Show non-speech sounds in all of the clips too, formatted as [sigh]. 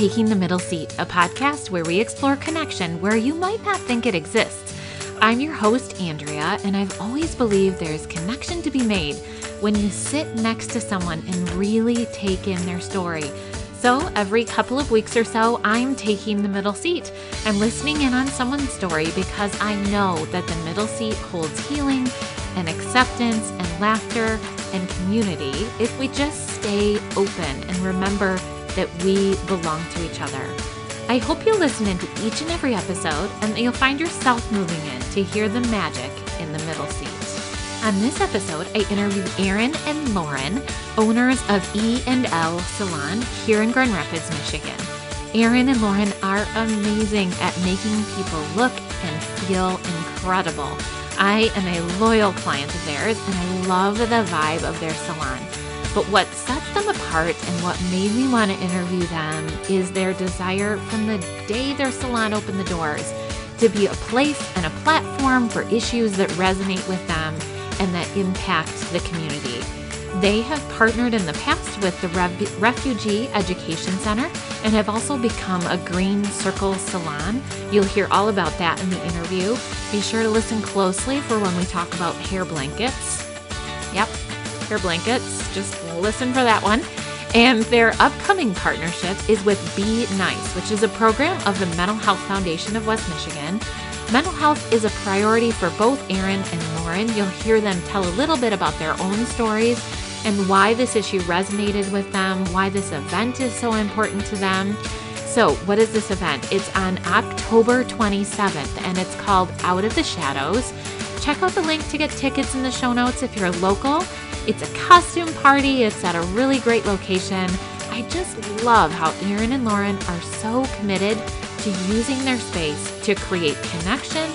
Taking the Middle Seat, a podcast where we explore connection where you might not think it exists. I'm your host, Andrea, and I've always believed there's connection to be made when you sit next to someone and really take in their story. So, every couple of weeks or so, I'm taking the middle seat. I'm listening in on someone's story because I know that the middle seat holds healing and acceptance and laughter and community if we just stay open and remember that we belong to each other. I hope you'll listen into each and every episode and that you'll find yourself moving in to hear the magic in the middle seat. On this episode, I interview Erin and Lauren, owners of E&L Salon here in Grand Rapids, Michigan. Erin and Lauren are amazing at making people look and feel incredible. I am a loyal client of theirs and I love the vibe of their salon. But what sets them apart and what made me want to interview them is their desire from the day their salon opened the doors to be a place and a platform for issues that resonate with them and that impact the community. They have partnered in the past with the Refugee Education Center and have also become a Green Circle Salon. You'll hear all about that in the interview. Be sure to listen closely for when we talk about hair blankets. Yep, hair blankets. Just listen for that one. And their upcoming partnership is with Be Nice, which is a program of the Mental Health Foundation of West Michigan. Mental health is a priority for both Erin and Lauren. You'll hear them tell a little bit about their own stories and why this issue resonated with them, why this event is so important to them. So, what is this event? It's on October 27th and it's called Out of the Shadows. Check out the link to get tickets in the show notes if you're local. It's a costume party, it's at a really great location. I just love how Erin and Lauren are so committed to using their space to create connection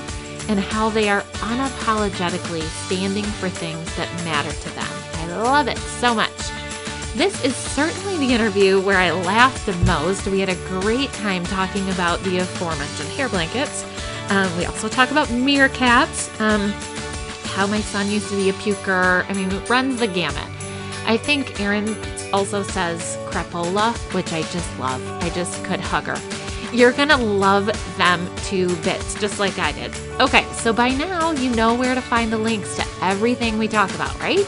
and how they are unapologetically standing for things that matter to them. I love it so much. This is certainly the interview where I laughed the most. We had a great time talking about the aforementioned hair blankets. Um, we also talk about meerkats, um, how my son used to be a puker. I mean, it runs the gamut. I think Erin also says crapola, which I just love. I just could hug her. You're gonna love them to bits, just like I did. Okay, so by now you know where to find the links to everything we talk about, right?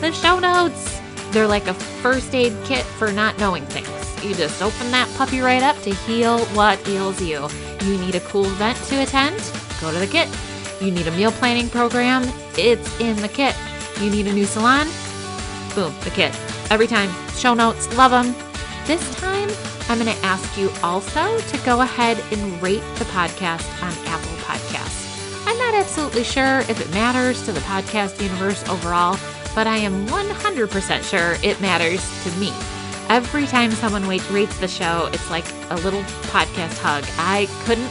The show notes. They're like a first aid kit for not knowing things. You just open that puppy right up to heal what ails you. You need a cool event to attend? Go to the kit. You need a meal planning program? It's in the kit. You need a new salon? Boom, the kit. Every time. Show notes, love them. This time, I'm going to ask you also to go ahead and rate the podcast on Apple Podcasts. I'm not absolutely sure if it matters to the podcast universe overall, but I am 100% sure it matters to me. Every time someone rates the show, it's like a little podcast hug. I couldn't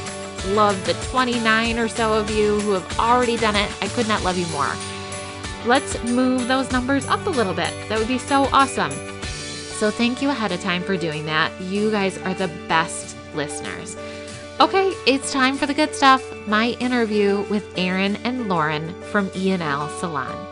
love the 29 or so of you who have already done it. I could not love you more. Let's move those numbers up a little bit. That would be so awesome. So, thank you ahead of time for doing that. You guys are the best listeners. Okay, it's time for the good stuff. My interview with Erin and Lauren from E&L Salon.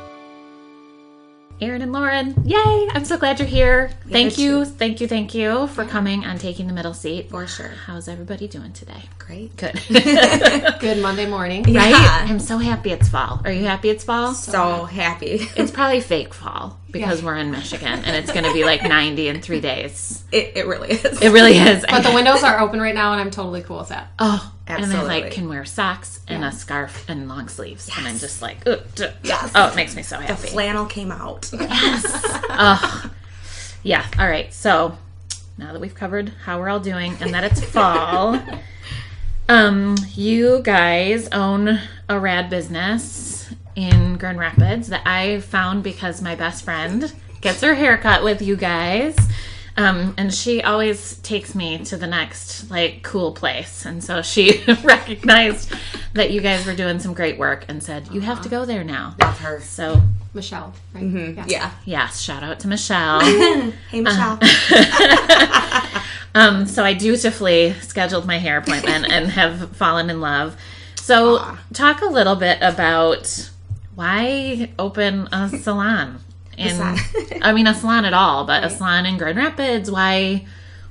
Erin and Lauren, yay! I'm so glad you're here. Thank you, thank you, thank you for coming and taking the middle seat. For sure. How's everybody doing today? Great. Good. [laughs] Good Monday morning. Right? Yeah. I'm so happy it's fall. Are you happy it's fall? So happy. It's probably fake fall because Yeah. we're in Michigan and it's going to be like [laughs] 90 in three days. It, it really is. It really is. But the windows are open right now, and I'm totally cool with that. Oh, Absolutely. and I like can wear socks and a scarf and long sleeves, and I'm just like, Yes. oh, it makes me so happy. the flannel came out. Yes. Ugh. Yeah. All right. So now that we've covered how we're all doing and that it's [laughs] fall, um, you guys own a rad business in Grand Rapids that I found because my best friend gets her haircut with you guys. Um, and she always takes me to the next like cool place. And so she [laughs] recognized that you guys were doing some great work and said, You have to go there now. That's her. So Michelle, right? Mm-hmm. Yeah. yes, shout out to Michelle. [laughs] Hey, Michelle. [laughs] Um, so I dutifully scheduled my hair appointment and have fallen in love. So Aw. talk a little bit about why open a [laughs] salon in salon. I mean a salon at all, but a salon in Grand Rapids. Why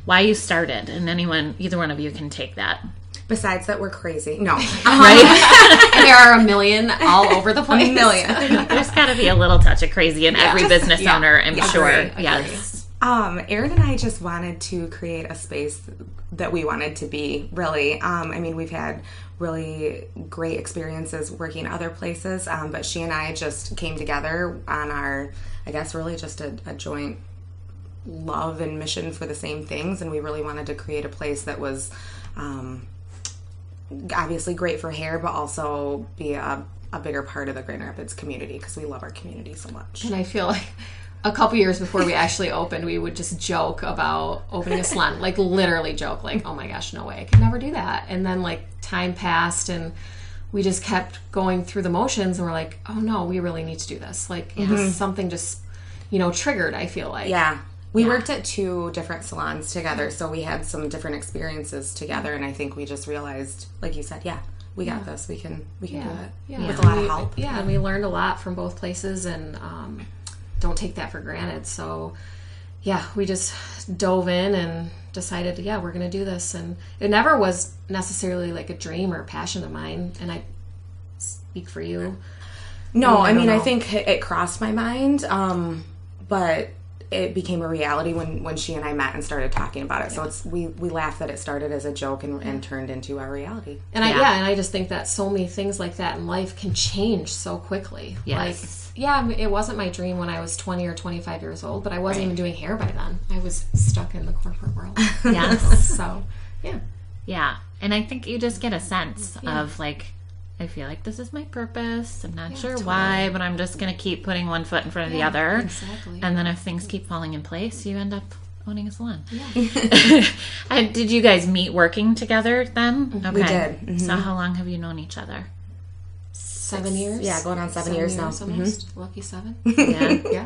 why you started, and anyone, either one of you can take that. Besides that, we're crazy. No, [laughs] um, Right? And [laughs] there are a million all over the place. a million. There's got to be a little touch of crazy in every business yeah. owner, I'm Yeah. sure. Agree, agree. Um, Erin and I just wanted to create a space that we wanted to be, really. Um, I mean, we've had really great experiences working other places, um, but she and I just came together on our, I guess, really just a, a joint love and mission for the same things, and we really wanted to create a place that was um, obviously great for hair, but also be a, a bigger part of the Grand Rapids community because we love our community so much. And I feel like a couple years before we actually opened, we would just joke about opening a salon, like literally joke, like, "Oh my gosh, no way, I could never do that." And then like time passed, and we just kept going through the motions, and we're like, "Oh no, we really need to do this." Like something just, you know, triggered. I feel like, Yeah. We worked at two different salons together, so we had some different experiences together, and I think we just realized, like you said, yeah, we got this. We can, we can do it yeah, with a lot of we- help. Yeah, and we learned a lot from both places, and um, don't take that for granted. So, yeah, we just dove in and decided, yeah, we're going to do this. And it never was necessarily like a dream or a passion of mine. And I speak for you. No, I, I mean, I know. think it, it crossed my mind, um, but it became a reality when, when she and I met and started talking about it. So it's we we laughed that it started as a joke and, and turned into our reality. And I Yeah. yeah, and I just think that so many things like that in life can change so quickly. Yes. Like yeah, it wasn't my dream when I was 20 or 25 years old, but I wasn't even doing hair by then. I was stuck in the corporate world. [laughs] Yes. so, yeah. Yeah. And I think you just get a sense of like, I feel like this is my purpose. I'm not sure why, but I'm just going to keep putting one foot in front of the other. exactly. And then if things keep falling in place, you end up owning a salon. Yeah. [laughs] And did you guys meet working together then? Okay. did. So how long have you known each other? Seven years? yeah, going on seven years now. Mm-hmm. almost. Lucky seven. [laughs] Yeah. yeah.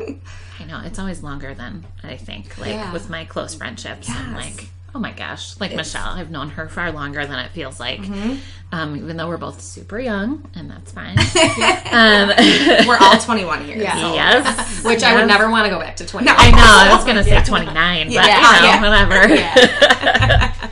I know it's always longer than I think. Like Yeah. with my close friendships, I'm like, oh my gosh, like Michelle, I've known her far longer than it feels like. Mm-hmm. Um, even though we're both super young, and that's fine. [laughs] um, [laughs] We're all 21 here. Yeah. so- yes, [laughs] Which I would never want to go back to 20. I know. I was gonna say 29, but Yeah. you know, whatever.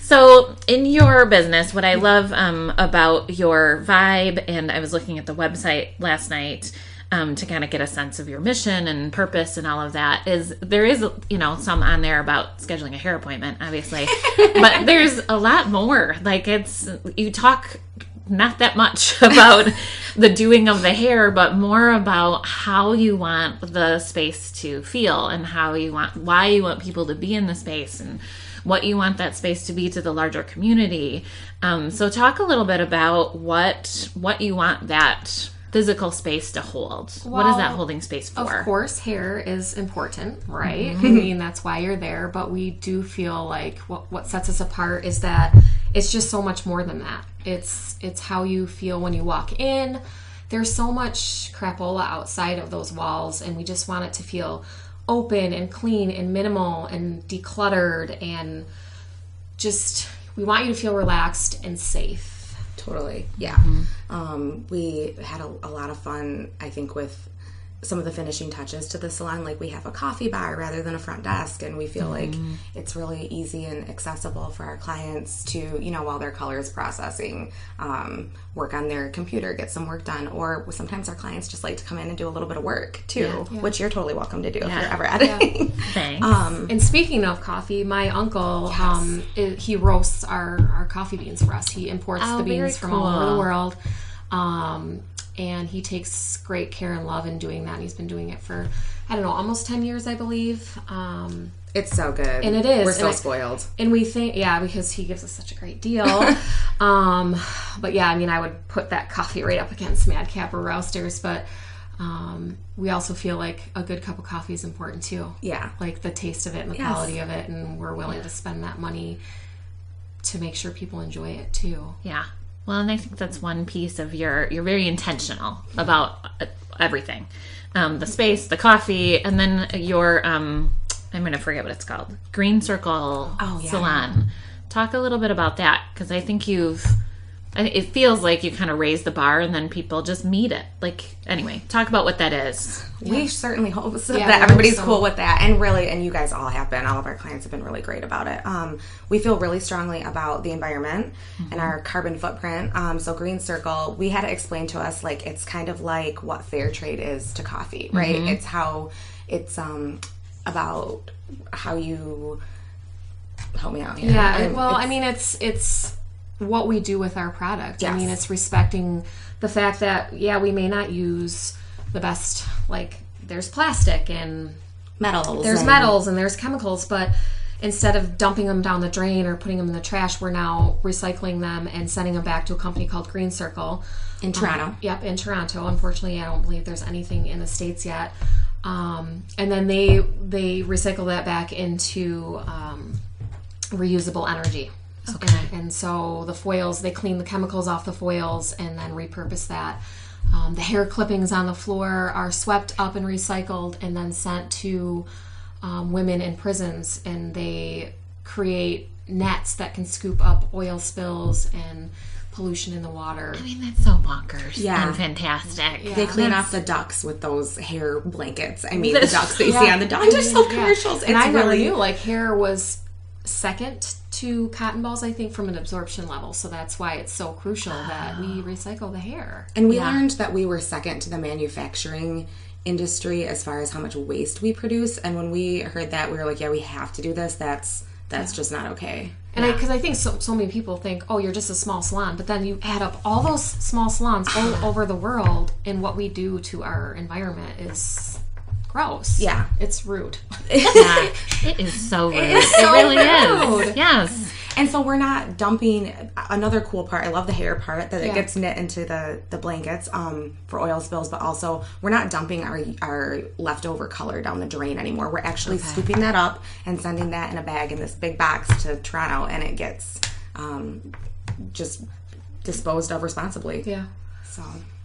So, in your business, what I love um, about your vibe, and I was looking at the website last night um, to kind of get a sense of your mission and purpose and all of that, is there is, you know, some on there about scheduling a hair appointment, obviously, [laughs] but there's a lot more. Like, it's, you talk not that much [laughs] about the doing of the hair, but more about how you want the space to feel and how you want, why you want people to be in the space and what you want that space to be to the larger community. Um, so, talk a little bit about what what you want that physical space to hold. what is that holding space for? Of course, hair is important, right? Mm-hmm. I mean, that's why you're there. But we do feel like what what sets us apart is that it's just so much more than that. It's it's how you feel when you walk in. There's so much crapola outside of those walls, and we just want it to feel open and clean and minimal and decluttered and just we want you to feel relaxed and safe. Totally. Yeah. Um, we had a, a lot of fun, I think, with some of the finishing touches to the salon. Like we have a coffee bar rather than a front desk, and we feel like it's really easy and accessible for our clients to, you know, while their colors processing, um, work on their computer, get some work done. Or sometimes our clients just like to come in and do a little bit of work too, which you're totally welcome to do if you're ever at editing. Thanks. And speaking of coffee, my uncle, um, he roasts our, our coffee beans for us. He imports Oh, the beans from all over the world. Um, and he takes great care and love in doing that. And he's been doing it for, I don't know, almost 10 years, I believe. Um, it's so good. And it is, We're so and I- spoiled. and we think, yeah, because he gives us such a great deal. [laughs] um, but yeah, I mean, I would put that coffee right up against Madcap or Roasters. But um, we also feel like a good cup of coffee is important too Yeah. like the taste of it and the Yes. quality of it and we're willing to spend that money to make sure people enjoy it too Yeah. Well, and I think that's one piece of your you're very intentional about uh, everything. Um, the space, the coffee, and then your um, I'm going to forget what it's called. Green Circle Oh, yeah. Salon. Talk a little bit about that because I think you've it feels like you kind of raise the bar and then people just meet it. Like, anyway, talk about what that is. We certainly hope so Yeah, that everybody's so. cool with that. And really, and you guys all have been, all of our clients have been really great about it. Um, we feel really strongly about the environment Mm-hmm. and our carbon footprint. Um, so, Green Circle, we had it explained to us like it's kind of like what fair trade is to coffee, right? Mm-hmm. It's how it's um, about how you help me out here. Yeah, And well, I mean, it's it's what we do with our product. I mean, it's respecting the fact that yeah, we may not use the best. Like, there's plastic and metals. there's and- metals and there's chemicals, but instead of dumping them down the drain or putting them in the trash, we're now recycling them and sending them back to a company called Green Circle. in Toronto. Um, Yep, in Toronto. Unfortunately, I don't believe there's anything in the states yet. Um, and then they they recycle that back into um, reusable energy. Okay. And, [laughs] and so the foils, they clean the chemicals off the foils and then repurpose that. Um, the hair clippings on the floor are swept up and recycled and then sent to um, women in prisons, and they create nets that can scoop up oil spills and pollution in the water. I mean, that's so bonkers Yeah. and fantastic. They clean That's- off the ducks with those hair blankets. I mean, the ducks that you [laughs] see on the ducks. There's so Yeah. commercials. And it's I never really knew like hair was second to cotton balls, I think, from an absorption level. So that's why it's so crucial that we recycle the hair. And we Yeah. learned that we were second to the manufacturing industry as far as how much waste we produce. And when we heard that, we were like, yeah, we have to do this. That's that's just not okay. And I because I think so, so many people think, oh, you're just a small salon, but then you add up all those small salons all [sighs] over the world, and what we do to our environment is gross. Yeah. it's rude. [laughs] Yeah, it is so rude. It, so really rude. is. Yes. And so we're not dumping another cool part. I love the hair part that it gets knit into the the blankets um, for oil spills, but also we're not dumping our our leftover color down the drain anymore. We're actually scooping that up and sending that in a bag in this big box to Toronto, and it gets um, just disposed of responsibly. Yeah. So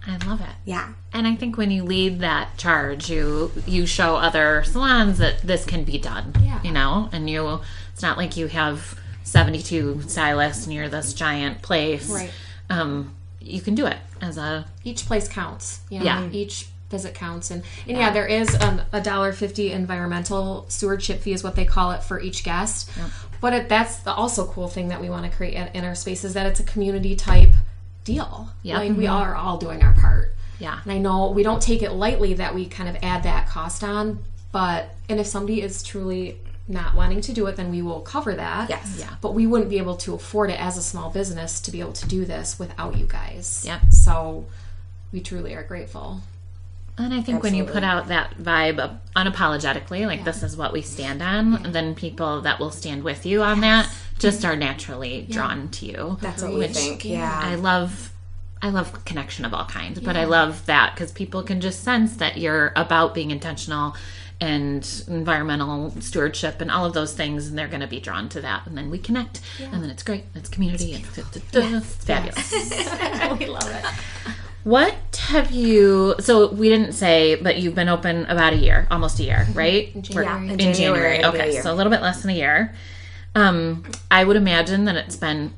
I love it. yeah, And I think when you lead that charge, you you show other salons that this can be done. Yeah. You know, and you it's not like you have 72 stylists near this giant place. Right. Um, you can do it as a each place counts. You know, Yeah. Each visit counts, and and yeah, there is um, a dollar fifty environmental stewardship fee is what they call it for each guest. But it, that's the also cool thing that we want to create in our space is that it's a community type deal. Yep. Like we mm-hmm. are all doing our part. Yeah. And I know we don't take it lightly that we kind of add that cost on, but and if somebody is truly not wanting to do it, then we will cover that. Yes. Yeah. But we wouldn't be able to afford it as a small business to be able to do this without you guys. Yep. So we truly are grateful. And I think when you put out that vibe of unapologetically, like this is what we stand on, then people that will stand with you on that just are naturally drawn to you. that's what we Which- think. yeah. Yeah, I love I love connection of all kinds, but I love that because people can just sense that you're about being intentional and environmental stewardship and all of those things, and they're going to be drawn to that, and then we connect, and then it's great. It's community. It's, it's fabulous. [laughs] we love it. What have you? So we didn't say, but you've been open about a year, almost a year, mm-hmm. right? In January. Yeah, In in January. January, a Okay, year. so a little bit less than a year. Um, I would imagine that it's been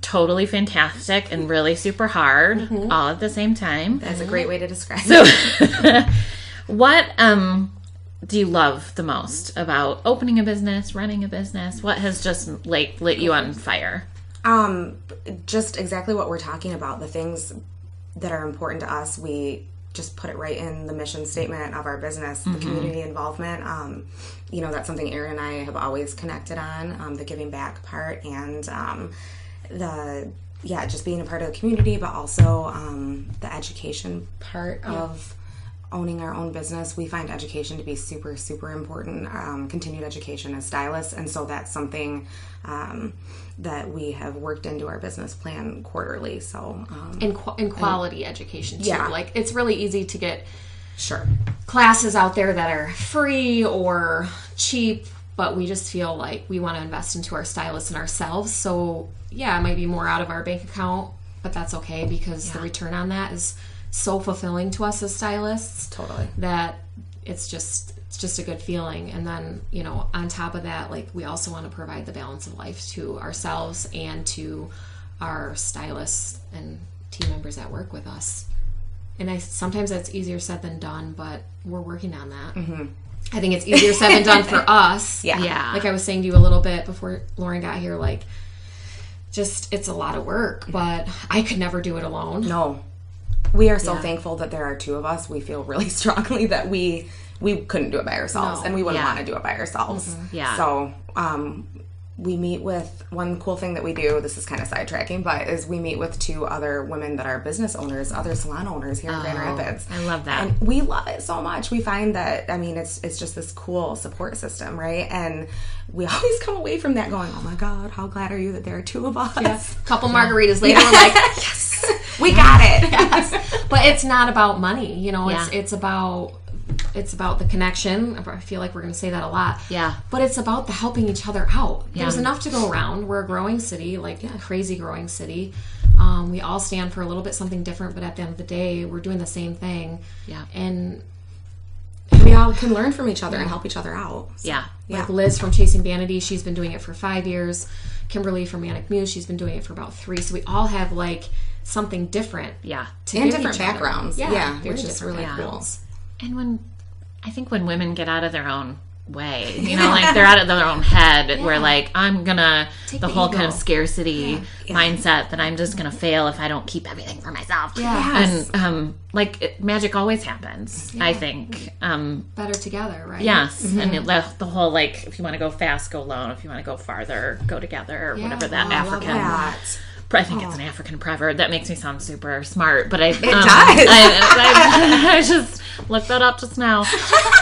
totally fantastic and really super hard Mm-hmm. all at the same time. that's a great way to describe it. [laughs] What um do you love the most about opening a business, running a business? What has just lit, lit you on fire? Um, just exactly what we're talking about. The things that are important to us, we just put it right in the mission statement of our business. The community involvement. Um, you know, that's something Erin and I have always connected on. Um, the giving back part and um, the yeah, just being a part of the community, but also um, the education part of owning our own business, we find education to be super, super important. Um, continued education as stylists, and so that's something um, that we have worked into our business plan quarterly. So, um, And, qu- and quality education too. Yeah. Like it's really easy to get sure, classes out there that are free or cheap, but we just feel like we want to invest into our stylists and ourselves. So yeah, it might be more out of our bank account, but that's okay because the return on that is so fulfilling to us as stylists totally. that it's just it's just a good feeling and then you know on top of that like we also want to provide the balance of life to ourselves and to our stylists and team members that work with us. And I sometimes that's easier said than done, but we're working on that. Mm-hmm. I think it's easier said than done for [laughs] us. Yeah. Yeah. Like I was saying to you a little bit before Lauren got here, like just it's a lot of work, mm-hmm. but I could never do it alone. No. We are so thankful that there are two of us. We feel really [laughs] strongly that we we couldn't do it by ourselves No. and we wouldn't Yeah. want to do it by ourselves. Yeah. So, um we meet with one cool thing that we do, this is kind of sidetracking, but is we meet with two other women that are business owners, other salon owners here in Grand Rapids. I love that. And we love it so much. We find that I mean it's it's just this cool support system, right? And we [laughs] always come away from that going, "Oh my god, how glad are you that there are two of us?" couple [laughs] margaritas later, we're like, yes. It. [laughs] but it's not about money you know it's Yeah. it's about it's about the connection i feel like we're going to say that a lot Yeah. but it's about the helping each other out there's enough to go around we're a growing city like a crazy growing city um, we all stand for a little bit something different but at the end of the day we're doing the same thing Yeah. and we all can learn from each other and help each other out. So, Yeah. like Liz from Chasing Vanity, she's been doing it for five years. Kimberly from Manic Muse, she's been doing it for about three. So we all have like something different Yeah. to and give different each other. backgrounds. Yeah, very which is different really cool. And when I think when women get out of their own way, [laughs] you know, like they're out of their own head, where like I'm gonna the, the whole kind of scarcity mindset that I'm just gonna fail if I don't keep everything for myself. Yeah. Yes. And um, like it, magic always happens. I think. Um, Better together, right? yes, Mm-hmm. and it, the, the whole like if you want to go fast, go alone. If you want to go farther, go together. Or Yeah. whatever that Oh, I love African. I think it's an African proverb that makes me sound super smart, but I it does. I, I, [laughs] I just looked that up just now. Um, [laughs]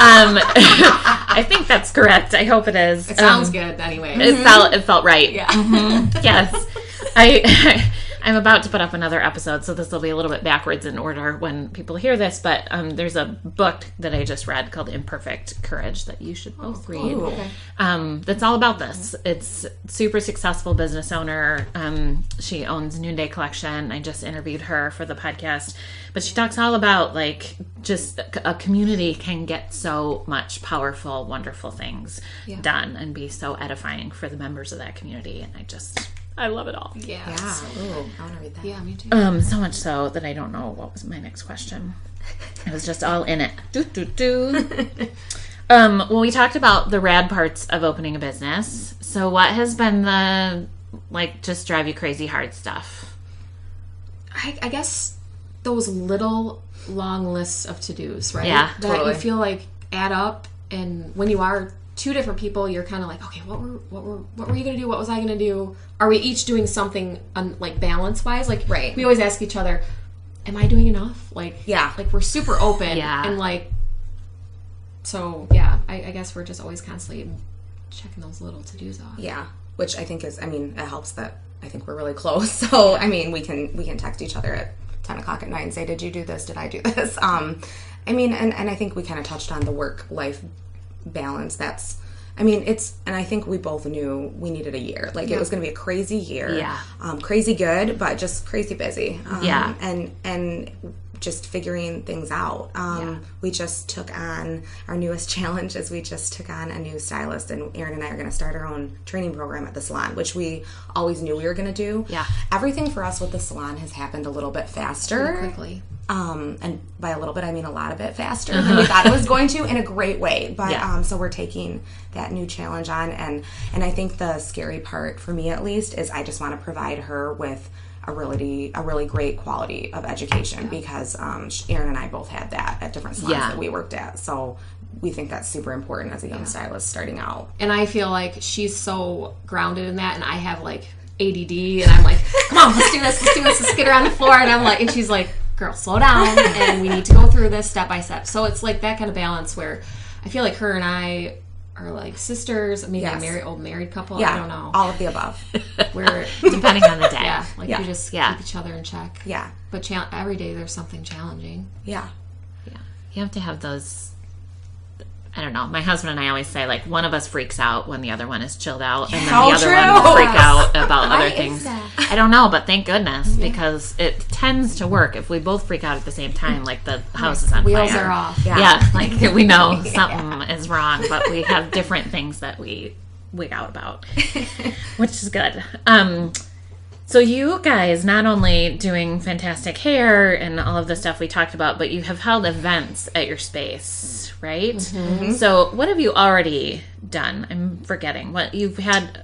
I think that's correct. I hope it is. It sounds Um, good anyway. It felt it felt right. yeah. Mhm. [laughs] Yes, I. I'm about to put up another episode, so this will be a little bit backwards in order when people hear this. But um, there's a book that I just read called "Imperfect Courage" that you should both read Ooh. um, that's all about this. It's super successful business owner. Um, she owns Noonday Collection. I just interviewed her for the podcast, but she talks all about like just a community can get so much powerful, wonderful things done and be so edifying for the members of that community. And I just I love it all. Yeah. Yeah. Ooh, I want to read that. Yeah, me too. Um, so much so that I don't know what was my next question. I was just all in it. Do do do. [laughs] um, well, we talked about the rad parts of opening a business. So, what has been the like just drive you crazy hard stuff? I, I guess those little long lists of to dos, right? Yeah, that totally. you feel like add up, and when you are two different people, you're kind of like, okay, what were what were what were you gonna do? What was I gonna do? Are we each doing something un, like balance wise? Like, Right. We always ask each other, "Am I doing enough?" Like, Yeah. like we're super open, Yeah. and like, so yeah, I, I guess we're just always constantly checking those little to dos off. Yeah, which I think is, I mean, it helps that I think we're really [laughs] close. So I mean, we can we can text each other at ten o'clock at night and say, "Did you do this? Did I do this?" [laughs] Um, I mean, and and I think we kind of touched on the work life balance. That's, I mean, it's, and I think we both knew we needed a year. Like it was going to be a crazy year. Yeah. um, crazy good, but just crazy busy. Um, Yeah. and and just figuring things out. Um, We just took on our newest [laughs] challenge is we just took on a new stylist, and Erin and I are going to start our own training program at the salon, which we always knew we were going to do. Yeah. everything for us with the salon has happened a little bit faster. Quickly. Um, and by a little bit, I mean a lot of it faster [laughs] than we thought it was going to in a great way. But Yeah. um, so we're taking that new challenge on, and and I think the scary part for me at least is I just want to provide her with a really a really great quality of education because um, Erin and I both had that at different salons Yeah. that we worked at. So we think that's super important as a young stylist starting out. and I feel like she's so grounded in that, and I have like ADD, and I'm like, come on, let's do this, let's do this, let's get her on the floor, and I'm like, and she's like, girl, slow down, and we need to go through this step by step. So it's like that kind of balance where I feel like her and I are like sisters, maybe Yes. a married old married couple. Yeah, I don't know. all of the above. [laughs] We're [laughs] Depending on the day. yeah, like Yeah. we just Yeah. keep each other in check. Yeah, But cha- every day there's something challenging. yeah, Yeah. You have to have those. I don't know. My husband and I always say like one of us freaks out when the other one is chilled out, and then So the other true. one will freak out [laughs] about other things. I don't know, but thank goodness because it tends to work. If we both freak out at the same time, like the house is on Wheels fire. are off. Yeah. [laughs] like we know [laughs] something is wrong, but we have different things that we wig out about, which is good. Um, So you guys not only doing fantastic hair and all of the stuff we talked about, but you have held events at your space, right? Mm-hmm. So what have you already done? I'm forgetting. What you've had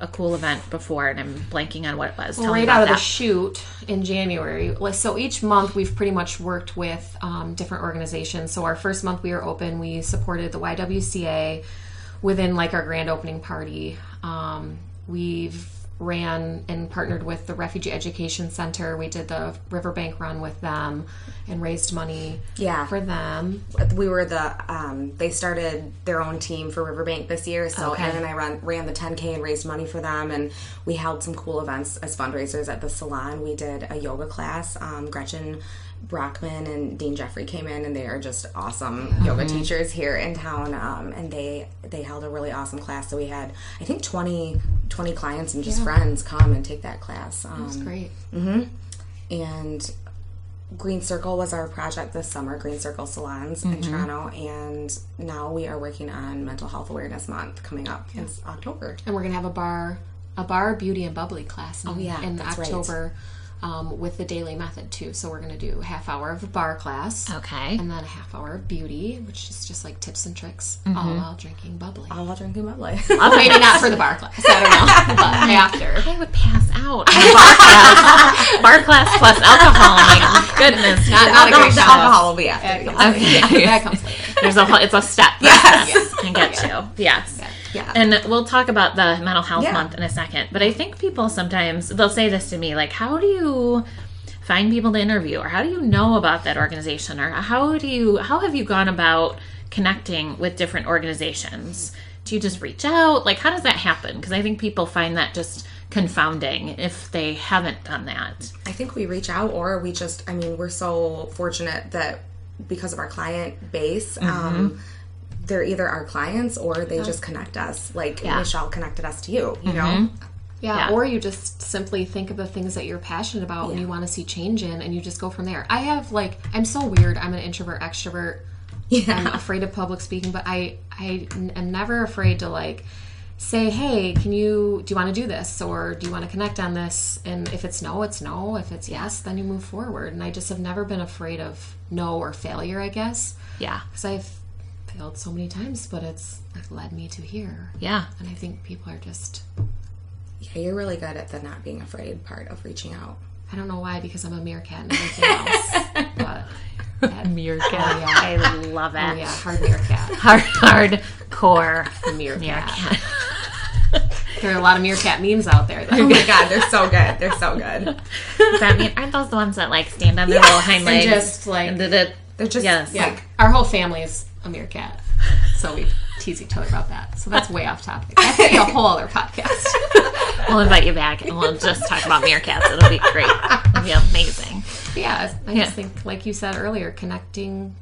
a cool event before, and I'm blanking on what it was. Tell me right about out of the that. shoot in January. So each month we've pretty much worked with um, different organizations. So our first month we were open, we supported the YWCA within like our grand opening party. Um, we've ran and partnered with the Refugee Education Center. We did the Riverbank Run with them and raised money Yeah. for them. we were the um, they started their own team for Riverbank this year. So Okay. Erin and I ran, ran the 10k and raised money for them, and we held some cool events as fundraisers at the salon. We did a yoga class. Um, Gretchen Brockman and Dean Jeffrey came in, and they are just awesome yoga teachers here in town. Um, and they they held a really awesome class. So we had I think 20 20 clients and just friends come and take that class. Um, It's great. Mm-hmm. and Green Circle was our project this summer, Green Circle Salons in Toronto, and now we are working on Mental Health Awareness Month coming up in October. and we're gonna have a barre a barre beauty and bubbly class in, Oh, yeah, in that's right. October um, with the Dailey Method too so we're gonna do a half hour of a barre class Okay. and then a half hour of beauty which is just like tips and tricks Mm-hmm. all while drinking bubbly All while drinking bubbly. [laughs] maybe not for the barre class i don't know [laughs] but after I would pass out in a barre [laughs] class. barre class plus alcohol. My goodness. not, not a the, great the show. alcohol will be after. yeah. Okay. that comes later There's a whole, it's a step. Yes. I get you. Yes. Yeah. And we'll talk about the mental health Yeah. month in a second. But I think people sometimes they'll say this to me like, how do you find people to interview or how do you know about that organization or how do you how have you gone about connecting with different organizations? Do you just reach out? Like how does that happen? Because I think people find that just confounding if they haven't done that. I think we reach out or we just, I mean, we're so fortunate that because of our client base, Mm-hmm. um, they're either our clients or they just connect us. Like Yeah. Mm-hmm. Michelle connected us to you, you know? Yeah, Yeah. or you just simply think of the things that you're passionate about and you want to see change in, and you just go from there. I have like, I'm so weird. I'm an introvert, extrovert. Yeah. I'm afraid of public speaking, but I I am never afraid to like say, hey, can you do you want to do this or do you want to connect on this? And if it's no, it's no. If it's yes, then you move forward. And I just have never been afraid of no or failure. I guess Yeah. because I've failed so many times, but it's like led me to here. Yeah. And I think people are just Yeah, you're really good at the not being afraid part of reaching out. I don't know why, because I'm a meerkat and everything else. [laughs] but that, Meerkat. Oh, yeah. I love oh, it. oh yeah, hard meerkat. Hard hardcore Meerkat. meerkat. There are a lot of meerkat memes out there. Oh my god, they're so good. They're so good. Does that mean aren't those the ones that like stand on their little hind legs And just, like- and did it? They're just Yes. Yeah, like our whole family is a meerkat, so we tease each other about that. So that's way off topic. That could be a whole other podcast. [laughs] We'll invite you back and we'll just talk about meerkats. It'll be great. It'll be amazing. Yeah, I Yeah. just think, like you said earlier, connecting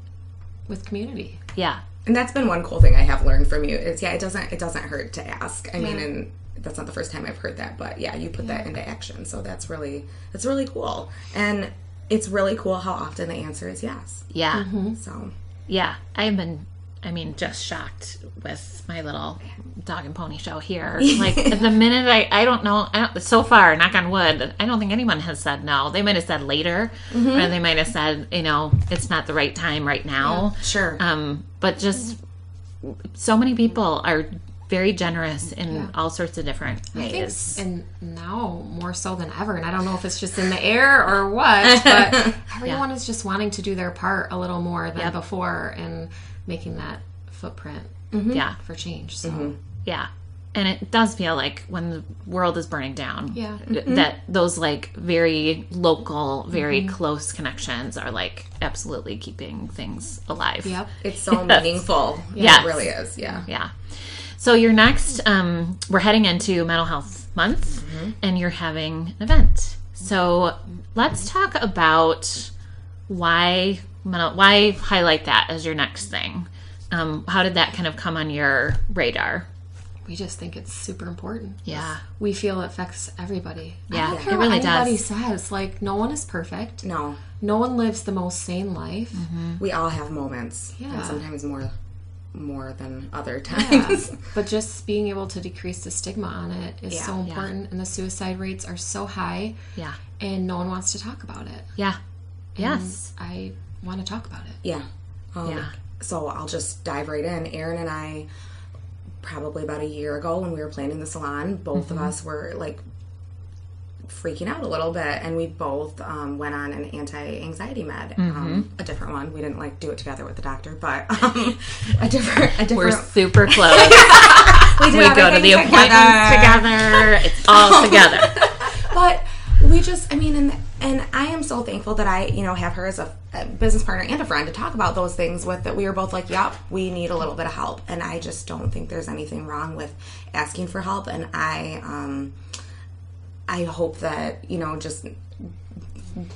with community. Yeah. and that's been one cool thing I have learned from you is yeah, it doesn't it doesn't hurt to ask. I mean, and that's not the first time I've heard that, but yeah, you put that into action. So that's really that's really cool. And it's really cool how often the answer is yes. Yeah. Mm-hmm. So Yeah. I've been I mean, just shocked with my little dog and pony show here. [laughs] Like the minute I, I don't know, I don't, so far, knock on wood, I don't think anyone has said no. They might have said later, or they might have said, you know, it's not the right time right now. sure. Um, but just so many people are very generous in all sorts of different I think, ways. and now more so than ever. And I don't know if it's just in the air or what, but [laughs] everyone is just wanting to do their part a little more than before and making that footprint mm-hmm. Yeah. for change. So mm-hmm. Yeah. And it does feel like when the world is burning down, Yeah. Mm-hmm. that those like very local, very close connections are like absolutely keeping things alive. yep. it's so [laughs] meaningful. Yes. It really is. Yeah. Yeah. So your next, um, we're heading into Mental Health Month, and you're having an event. So let's talk about why why highlight that as your next thing. Um, how did that kind of come on your radar? We just think it's super important. Yeah. We feel it affects everybody. Yeah, I don't it really what anybody does. says. Like, no one is perfect. No. No one lives the most sane life. We all have moments. Yeah. And sometimes more more than other Yeah. times. [laughs] but just being able to decrease the stigma on it is so Yeah. important and the suicide rates are so high Yeah. and no one wants to talk about it Yeah. Yes. i want to talk about it Yeah. Um, Yeah. So I'll just dive right in. Erin and I, probably about a year ago when we were planning the salon, both Mm-hmm. of us were like freaking out a little bit, and we both um, went on an anti-anxiety med, Mm-hmm. um, a different one. We didn't like do it together with the doctor, but [laughs] um, a different, a different. We're super [laughs] close. we, we go to the appointments together. It's [laughs] all together. but we just i mean and and i am so thankful that i you know have her as a, a business partner and a friend to talk about those things with that we were both like yep we need a little bit of help and i just don't think there's anything wrong with asking for help and i um i hope that you know just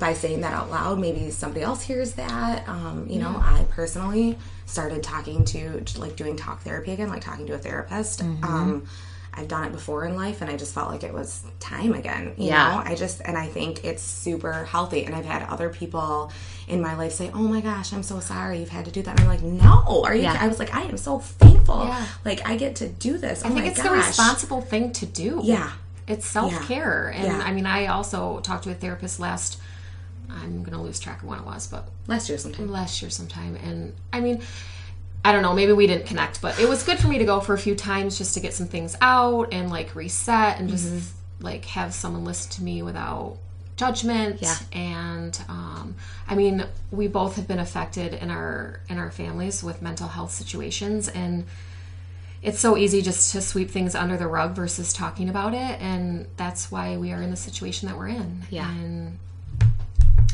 by saying that out loud, maybe somebody else hears that. Um, you know, I personally started talking to, like, doing talk therapy again, like talking to a therapist. Um, I've done it before in life, and I just felt like it was time again. You Yeah. know, I just, and I think it's super healthy. And I've had other people in my life say, "Oh my gosh, I'm so sorry you've had to do that." And I'm like, "No, are you?" Yeah. I was like, "I am so thankful. Yeah. Like, I get to do this. i oh think it's gosh. the responsible thing to do Yeah, it's self-care and Yeah. i mean i also talked to a therapist last i'm gonna lose track of when it was but last year sometime. last year sometime and i mean i don't know maybe we didn't connect but it was good for me to go for a few times just to get some things out and like reset and just like have someone listen to me without judgment Yeah. and um, i mean we both have been affected in our in our families with mental health situations and it's so easy just to sweep things under the rug versus talking about it and that's why we are in the situation that we're in Yeah. and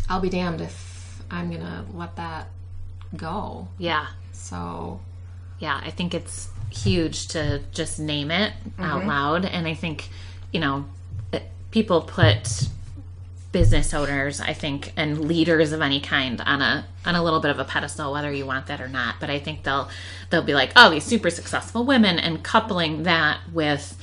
i'll be damned if i'm gonna let that go Yeah. so Yeah, I think it's huge to just name it out mm-hmm. loud. And I think, you know, people put business owners, I think, and leaders of any kind on a on a little bit of a pedestal, whether you want that or not. But I think they'll they'll be like, oh, these super successful women, and coupling that with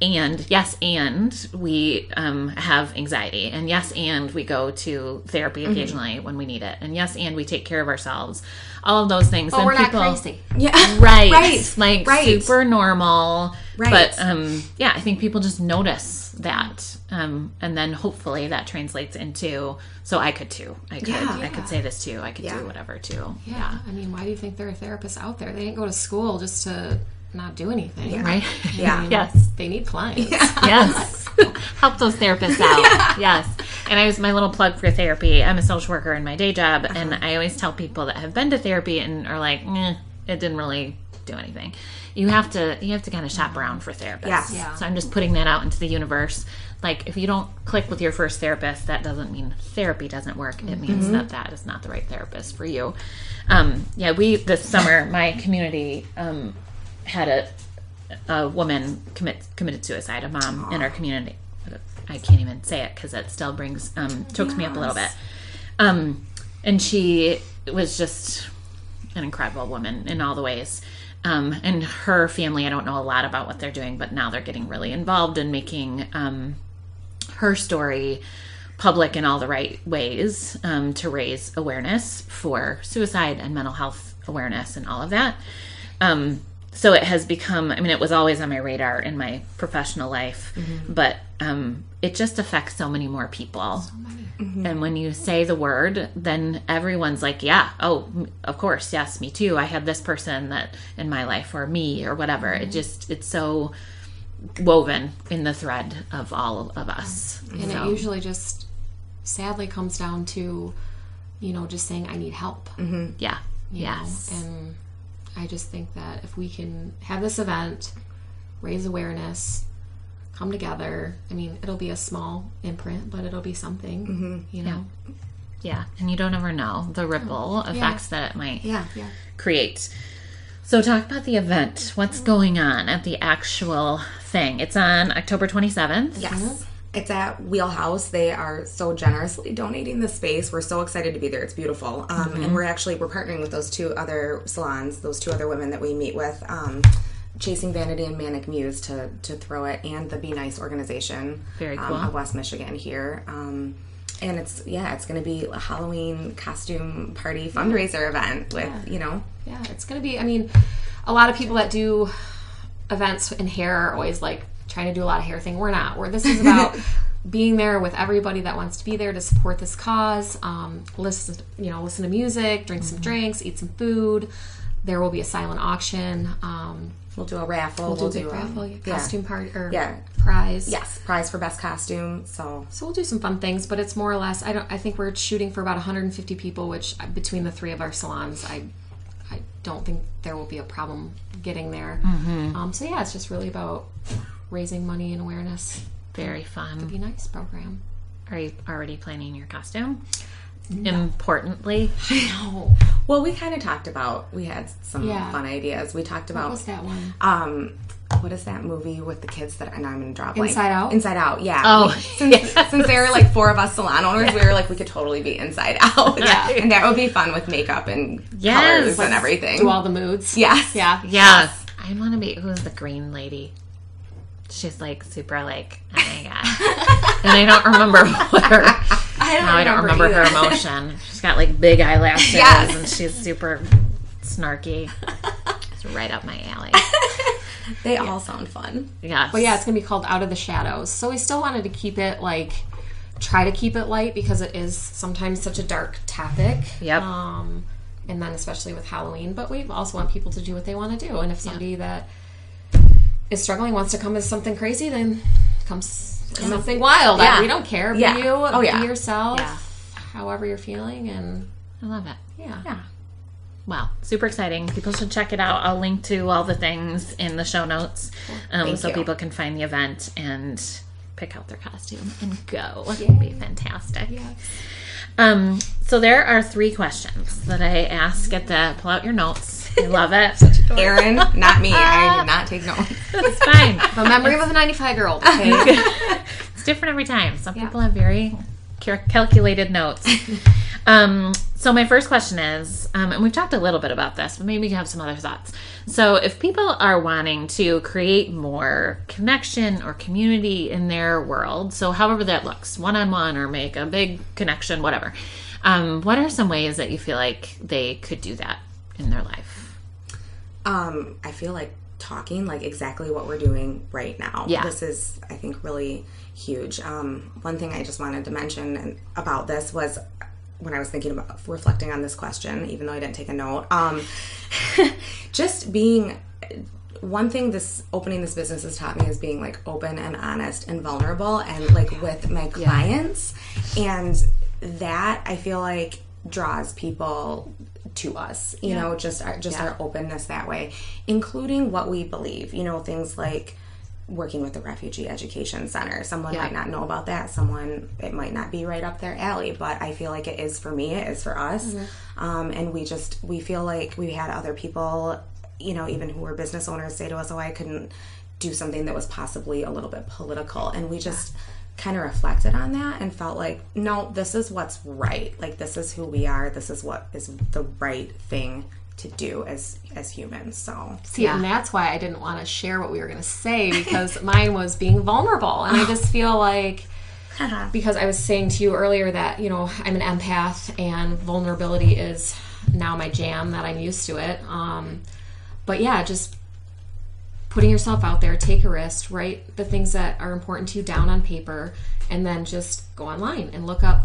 and yes and we um, have anxiety. And yes and we go to therapy occasionally when we need it. And yes and we take care of ourselves. All of those things. But then we're not people- crazy. Yeah, [laughs] right. Right, like right. super normal Right. but um yeah i think people just notice that um and then hopefully that translates into so i could too. I could Yeah. i could say this too. I could Yeah. do whatever too. Yeah. i mean why do you think there are therapists out there? They didn't go to school just to not do anything. Right. [laughs] Yeah. yes. they need clients. Yes. [laughs] Help those therapists out. Yes. And i was my little plug for therapy i'm a social worker in my day job and i always tell people that have been to therapy and are like eh, it didn't really do anything you have to you have to kind of shop around for therapists Yes. Yeah. so i'm just putting that out into the universe like if you don't click with your first therapist that doesn't mean therapy doesn't work it means that that is not the right therapist for you um, yeah we this summer my community um, had a a woman commit committed suicide, a mom in our community. I can't even say it because it still brings um, chokes me up a little bit. Um, and she was just an incredible woman in all the ways. Um, and her family, I don't know a lot about what they're doing, but now they're getting really involved in making um, her story public in all the right ways um, to raise awareness for suicide and mental health awareness and all of that. Um, so it has become, I mean, it was always on my radar in my professional life, mm-hmm. but um, it just affects so many more people. Mm-hmm. And when you say the word, then everyone's like, yeah, oh, of course, yes, me too. I had this person that in my life, or me, or whatever. It mm-hmm. just, it's so woven in the thread of all of us. and So, it usually just sadly comes down to you know just saying i need help yeah, you yes. know? and i just think that if we can have this event raise awareness come together i mean it'll be a small imprint but it'll be something mm-hmm. you know Yeah, and you don't ever know the ripple effects that it might Yeah. yeah create. So, talk about the event. What's mm-hmm. going on at the actual thing? It's on October 27th. Yes. Mm-hmm. It's at Wheelhouse. They are so generously donating the space. We're so excited to be there. It's beautiful. Um, And we're actually we're partnering with those two other salons, those two other women that we meet with, um, Chasing Vanity and Manic Muse to to throw it, and the Be Nice organization, Very um, of West Michigan here. Um, and it's yeah, it's going to be a Halloween costume party fundraiser event with you know yeah it's gonna be i mean a lot of people that do events in hair are always like trying to do a lot of hair thing. We're not. We're this is about [laughs] being there with everybody that wants to be there to support this cause. Um, listen, you know, listen to music, drink some drinks, eat some food. There will be a silent auction. Um, We'll do a raffle. we'll, do a big um, raffle, yeah, costume party or Yeah. prize. Yes, prize for best costume. So So we'll do some fun things, but it's more or less. I don't. I think we're shooting for about 150 people, which uh, between the three of our salons, I, I don't think there will be a problem getting there. Um, so yeah, it's just really about raising money and awareness. Very fun. Be nice program. Are you already planning your costume? Importantly, [laughs] No, well, we kind of talked about. We had some Yeah. fun ideas. We talked what about was that one? um what is that movie with the kids that and I'm gonna drop like Inside Out? Inside Out, yeah. Oh, [laughs] since, since there were like four of us salon owners, we were like we could totally be Inside Out. [laughs] Yeah. and that would be fun with makeup and Yes. colors and everything. Do all the moods. yes, Yeah. yes. I want to be. Who's the green lady? She's like super like. Oh my god. and I don't remember what her. [laughs] I don't, Now I don't remember her emotion. She's got like big eyelashes and she's super snarky. It's right up my alley. [laughs] they all sound fun. yeah But yeah, it's gonna be called Out of the Shadows. So we still wanted to keep it like try to keep it light because it is sometimes such a dark topic. Yep. Um, and then especially with Halloween, but we also want people to do what they want to do. And if somebody that is struggling wants to come as something crazy, then comes something wild. Yeah. I, we don't care. Be Yeah. you. Oh, yeah. Be yourself. Yeah. However you're feeling, and I love it. yeah. Yeah. Wow, super exciting. People should check it out. I'll link to all the things in the show notes um, so you. people can find the event and pick out their costume and go. It'll be fantastic. Um, so there are three questions that I ask at the pull out your notes. I love it. Erin, not me. I did not take notes. it's fine. [laughs] The memory of a 95 year old. Okay. [laughs] It's different every time. Some people have very cal- calculated notes. [laughs] um, so my first question is, um, and we've talked a little bit about this, but maybe you have some other thoughts. So if people are wanting to create more connection or community in their world, so however that looks, one on one or make a big connection, whatever. Um, what are some ways that you feel like they could do that in their life? Um, I feel like talking like exactly what we're doing right now. Yeah. This is I think really huge. Um, one thing I just wanted to mention about this was when I was thinking about reflecting on this question, even though I didn't take a note, um, [laughs] just being one thing this opening this business has taught me is being like open and honest and vulnerable and like with my clients and that I feel like draws people to us you know just our just our openness that way including what we believe you know things like working with the refugee education center. Someone might not know about that. Someone it might not be right up their alley but i feel like it is for me it is for us. Um, and we just we feel like we had other people you know even who were business owners say to us oh i couldn't do something that was possibly a little bit political. And we just kind of reflected on that and felt like no this is what's right like this is who we are this is what is the right thing to do as as humans so See, and that's why I didn't want to share what we were going to say because [laughs] mine was being vulnerable. And I just feel like, because I was saying to you earlier that, you know, I'm an empath and vulnerability is now my jam, that I'm used to it. Um, but yeah, just putting yourself out there, take a risk, write the things that are important to you down on paper, and then just go online and look up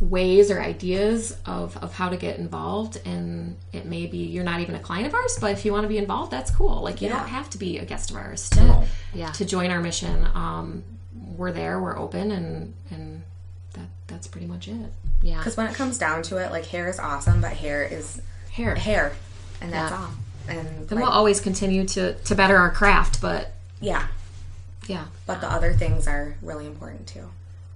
ways or ideas of, of how to get involved. And it may be you're not even a client of ours but if you want to be involved that's cool. Like you don't have to be a guest of ours to, Yeah. to join our mission. Um, we're there we're open and and that that's pretty much it. Yeah. because when it comes down to it like hair is awesome but hair is hair. hair and that's Yeah. all and and like, we'll always continue to to better our craft but yeah. Yeah. But the other things are really important too.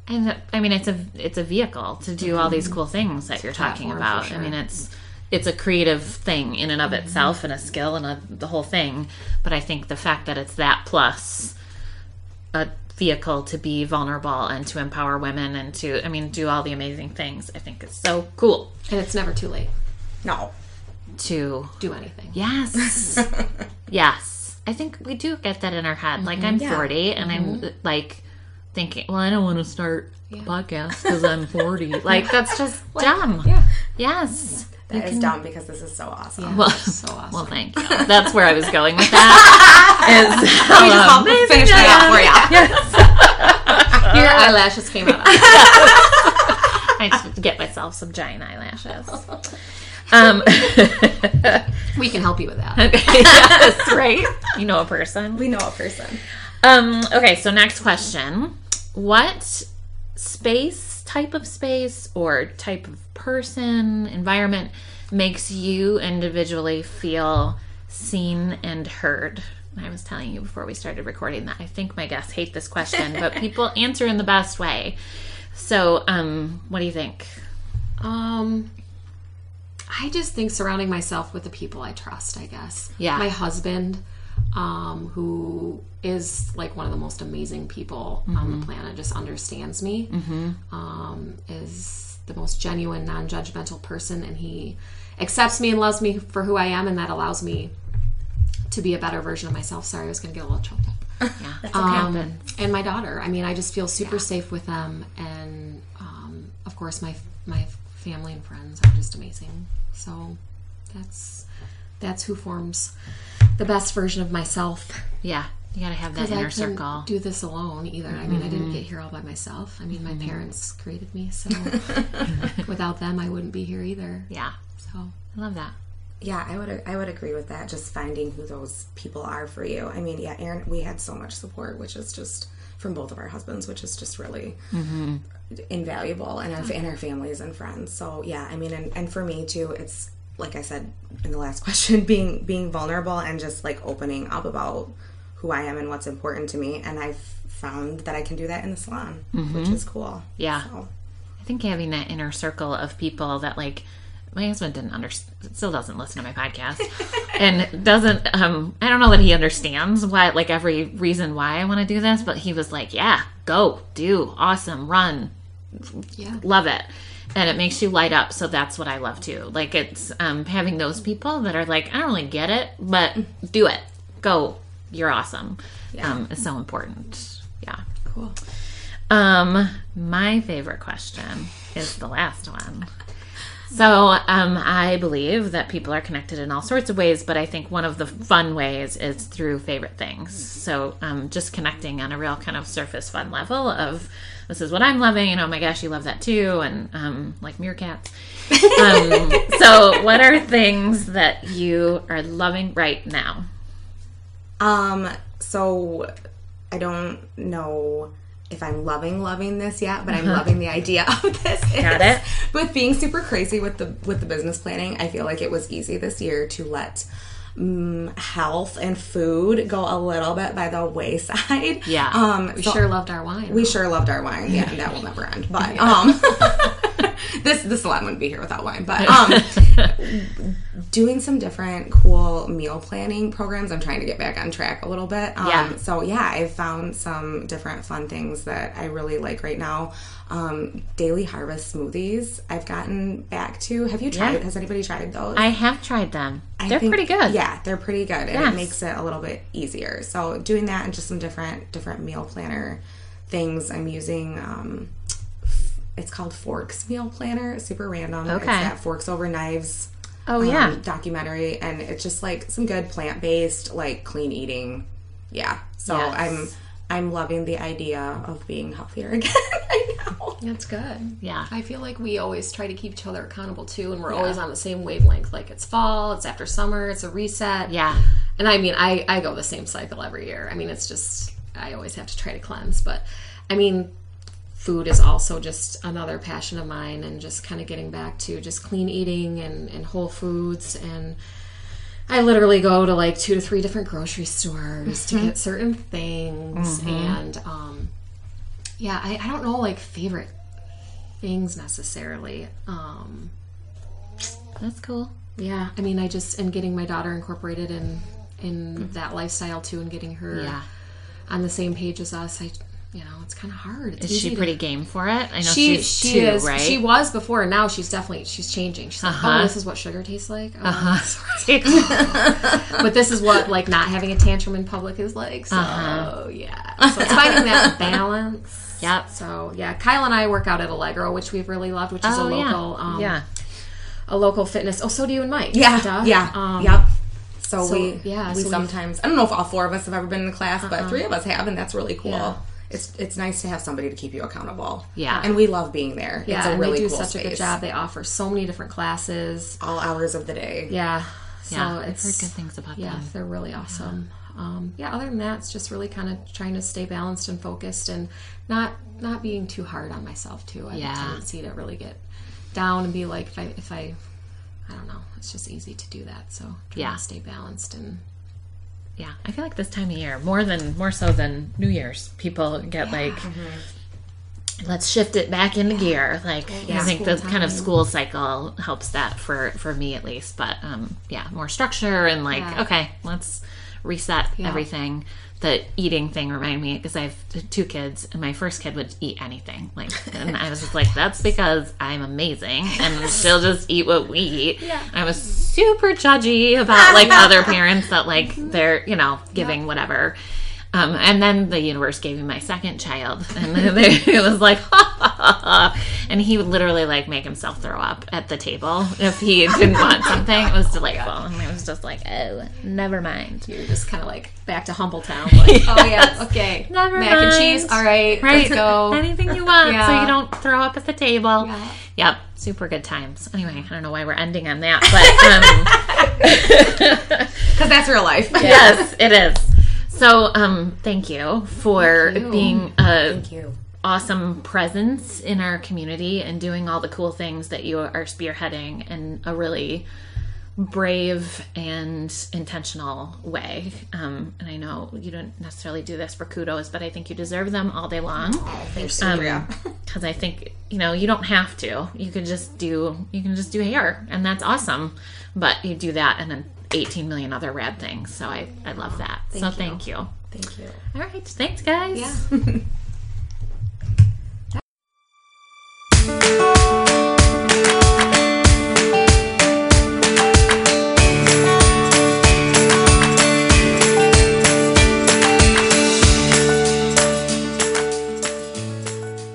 And I mean, it's a it's a vehicle to do all these mm-hmm. cool things that you're talking about. for I mean, it's it's a creative thing in and of mm-hmm. itself, and a skill, and a, the whole thing. But I think the fact that it's that plus a vehicle to be vulnerable and to empower women and to, I mean, do all the amazing things. I think it's so cool. And it's never too late. No to do anything Yes. [laughs] yes. I think we do get that in our head. Like mm-hmm. I'm 40 and I'm mm-hmm. like thinking, well, I don't want to start a podcast because I'm 40. [laughs] like that's just [laughs] dumb. yeah Yes. That is dumb because this is so awesome. Well, so awesome. well, thank you. That's where I was going with that. is Let me just how help finish that up for you. Your eyelashes came out. I just get myself some giant eyelashes. Um, [laughs] we can help you with that. [laughs] yes, right. You know a person. We know a person. Um, okay, so next question. What space, type of space, or type of person, environment makes you individually feel seen and heard? I was telling you before we started recording that I think my guests hate this question, but [laughs] people answer in the best way. So, um, what do you think? Um, I just think surrounding myself with the people I trust. I guess. Yeah. My husband, um, who is like one of the most amazing people on the planet, just understands me. Um, is the most genuine, non-judgmental person, and he accepts me and loves me for who I am, and that allows me to be a better version of myself. Sorry, I was going to get a little choked up. Yeah, that's Um, and my daughter. I mean, I just feel super safe with them, and um, of course, my my family and friends are just amazing. So that's that's who forms the best version of myself. Yeah, you gotta have that Because I inner couldn't circle. do this alone either. I mean, I didn't mm-hmm. get here all by myself. I mean, my mm-hmm. parents created me, so [laughs] without them, I wouldn't be here either. yeah, So I love that. Yeah, I would I would agree with that. Just finding who those people are for you. I mean, yeah, Erin, we had so much support, which is just from both of our husbands, which is just really mm-hmm. invaluable, and our and our families and friends. So yeah, I mean, and, and for me too, it's like I said in the last [laughs] question, being being vulnerable and just like opening up about who I am and what's important to me, and I've found that I can do that in the salon, which mm-hmm. is cool. Yeah. So, I think having that inner circle of people that like my husband didn't understand still doesn't listen to my podcast and doesn't um I don't know that he understands why like every reason why I want to do this but he was like yeah go do awesome run yeah, love it. And it makes you light up so that's what I love too. Like it's um having those people that are like I don't really get it but do it. Go. You're awesome. Um is so important. Yeah. Cool. um, my favorite question is the last one. So, um, I believe that people are connected in all sorts of ways, but I think one of the fun ways is through favorite things. So, um, just connecting on a real kind of surface fun level of this is what I'm loving, and oh my gosh, you love that too, and um, like meerkats. Um, [laughs] so, what are things that you are loving right now? Um, so I don't know if I'm loving loving this yet, but I'm loving the idea of this. Uh-huh. Got it. With being super crazy with the with the business planning, I feel like it was easy this year to let mm, health and food go a little bit by the wayside. Yeah. Um, We so- sure loved our wine. we sure loved our wine. Yeah, that will [laughs] never end. But um [laughs] [laughs] this this salon wouldn't be here without wine. But [laughs] um doing some different cool meal planning programs. I'm trying to get back on track a little bit. Um Yeah. so yeah, I've found some different fun things that I really like right now. Um Daily Harvest smoothies I've gotten back to. Have you tried Yeah. has anybody tried those? I have tried them. I They're think- pretty good. Yeah, they're pretty good, and Yes. it makes it a little bit easier. So doing that and just some different different meal planner things. I'm using. Um, it's called Forks Meal Planner. Super random. It's Okay. that Forks Over Knives. Oh um, yeah. documentary, and it's just like some good plant based, like clean eating. Yeah. So Yes. I'm I'm loving the idea of being healthier [laughs] again right now. That's good. Yeah. I feel like we always try to keep each other accountable too, and we're always on the same wavelength. Like it's fall, it's after summer, it's a reset. Yeah. And I mean, I, I go the same cycle every year. I mean, it's just, I always have to try to cleanse. But I mean, food is also just another passion of mine, and just kind of getting back to just clean eating and, and whole foods. And I literally go to like two to three different grocery stores to get certain things. And um, yeah, I, I don't know like favorite things necessarily. Um, That's cool. yeah, I mean, I just and getting my daughter incorporated in in that lifestyle too, and getting her Yeah. on the same page as us. I, you know, it's kind of hard. It's Is she to- pretty game for it? I know She she's she two, is. right? She was before, and now she's definitely she's changing. She's like, Uh-huh. oh, this is what sugar tastes like. Oh, uh-huh. [laughs] [laughs] but this is what like not having a tantrum in public is like. So Uh-huh. yeah, so it's finding that [laughs] balance. Yep. So yeah, Kyle and I work out at Allegro, which we've really loved, which is a Oh, yeah. local um, yeah. a local fitness. Oh, so do you and Mike. Yeah, Duh. yeah, Um, yep. So, so, we yeah, we so sometimes I don't know if all four of us have ever been in a class, but three of us have, and that's really cool. Yeah. It's it's nice to have somebody to keep you accountable. Yeah. and we love being there. Yeah, it's a and really they do cool such a good job. They offer so many different classes. All hours of the day. Yeah. So Yeah, I've heard good things about yeah, them. they're really awesome. Um, yeah. Other than that, it's just really kind of trying to stay balanced and focused, and not not being too hard on myself too. I Yeah. have a tendency to really get down and be like, if I if I, I don't know, it's just easy to do that. So trying Yeah. to stay balanced and Yeah, I feel like this time of year, more than more so than New Year's, people get like let's shift it back into gear. Like I think the kind of school cycle helps that for for me at least. But um yeah, more structure and like Yeah. okay, let's reset everything. The eating thing reminded me because I have two kids, and my first kid would eat anything. Like, and I was just like, "That's because I'm amazing, and she'll just eat what we eat." Yeah. I was super judgy about like other parents that like they're you know giving whatever. Um, and then the universe gave me my second child, and [laughs] it was like, and he would literally like make himself throw up at the table if he [laughs] didn't want something. It was delightful, and it was just like, oh, never mind. you're just kind of like back to humble town. [laughs] Like, oh yeah, okay, Never mind mac and cheese. All right, Right, let's go. anything you want, yeah. so you don't throw up at the table. Yeah. Yep, super good times. Anyway, I don't know why we're ending on that, but. Um, because that's real life. yes, it is. So, um, thank you for Thank you. being a you. awesome presence in our community and doing all the cool things that you are spearheading in a really brave and intentional way. Um, and I know you don't necessarily do this for kudos, but I think you deserve them all day long. Thanks, Um, Andrea. [laughs] because I think you know you don't have to. You can just do you can just do hair, and that's awesome. But you do that and then 18 million other rad things. So I I love that. so you. thank you. Thank you. All right, thanks guys. Yeah. [laughs]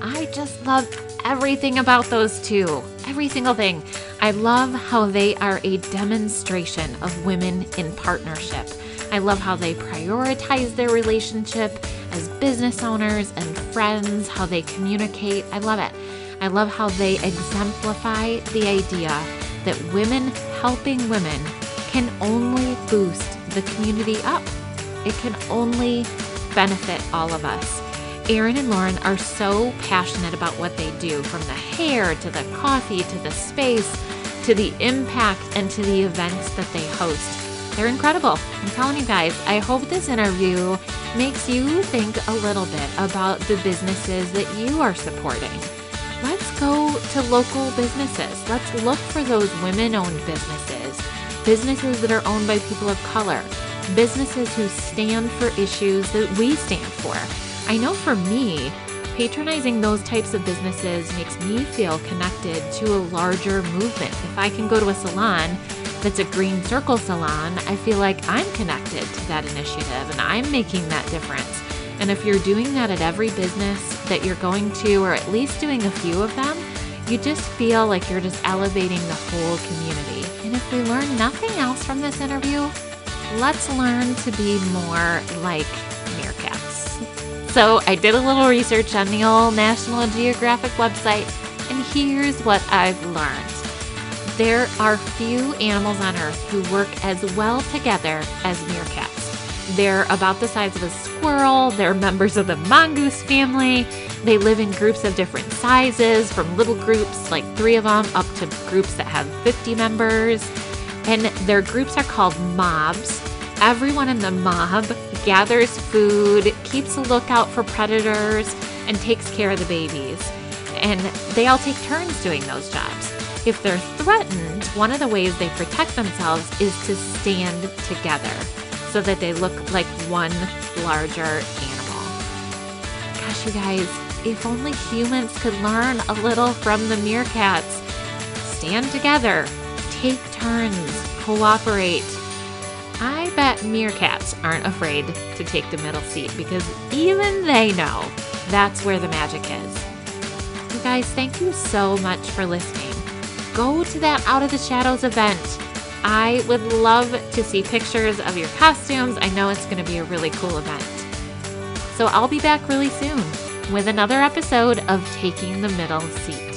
I just love everything about those two. Every single thing. I love how they are a demonstration of women in partnership. I love how they prioritize their relationship as business owners and friends, how they communicate. I love it. I love how they exemplify the idea that women helping women can only boost the community up. It can only benefit all of us. Erin and Lauren are so passionate about what they do from the hair to the coffee to the space to the impact and to the events that they host. They're incredible. I'm telling you guys, I hope this interview makes you think a little bit about the businesses that you are supporting. Let's go to local businesses. Let's look for those women owned businesses, businesses that are owned by people of color, businesses who stand for issues that we stand for. I know for me, patronizing those types of businesses makes me feel connected to a larger movement. If I can go to a salon that's a green circle salon, I feel like I'm connected to that initiative and I'm making that difference. And if you're doing that at every business that you're going to, or at least doing a few of them, you just feel like you're just elevating the whole community. And if we learn nothing else from this interview, let's learn to be more like. So I did a little research on the old National Geographic website, and here's what I've learned. There are few animals on Earth who work as well together as meerkats. They're about the size of a squirrel, they're members of the mongoose family. They live in groups of different sizes, from little groups, like three of them, up to groups that have 50 members. And their groups are called mobs. Everyone in the mob gathers food, keeps a lookout for predators, and takes care of the babies. And they all take turns doing those jobs. If they're threatened, one of the ways they protect themselves is to stand together so that they look like one larger animal. Gosh, you guys, if only humans could learn a little from the meerkats. Stand together, take turns, cooperate. I bet meerkats aren't afraid to take the middle seat because even they know that's where the magic is. You guys, thank you so much for listening. go to that Out of the Shadows event. I would love to see pictures of your costumes. I know it's going to be a really cool event. So I'll be back really soon with another episode of Taking the Middle Seat.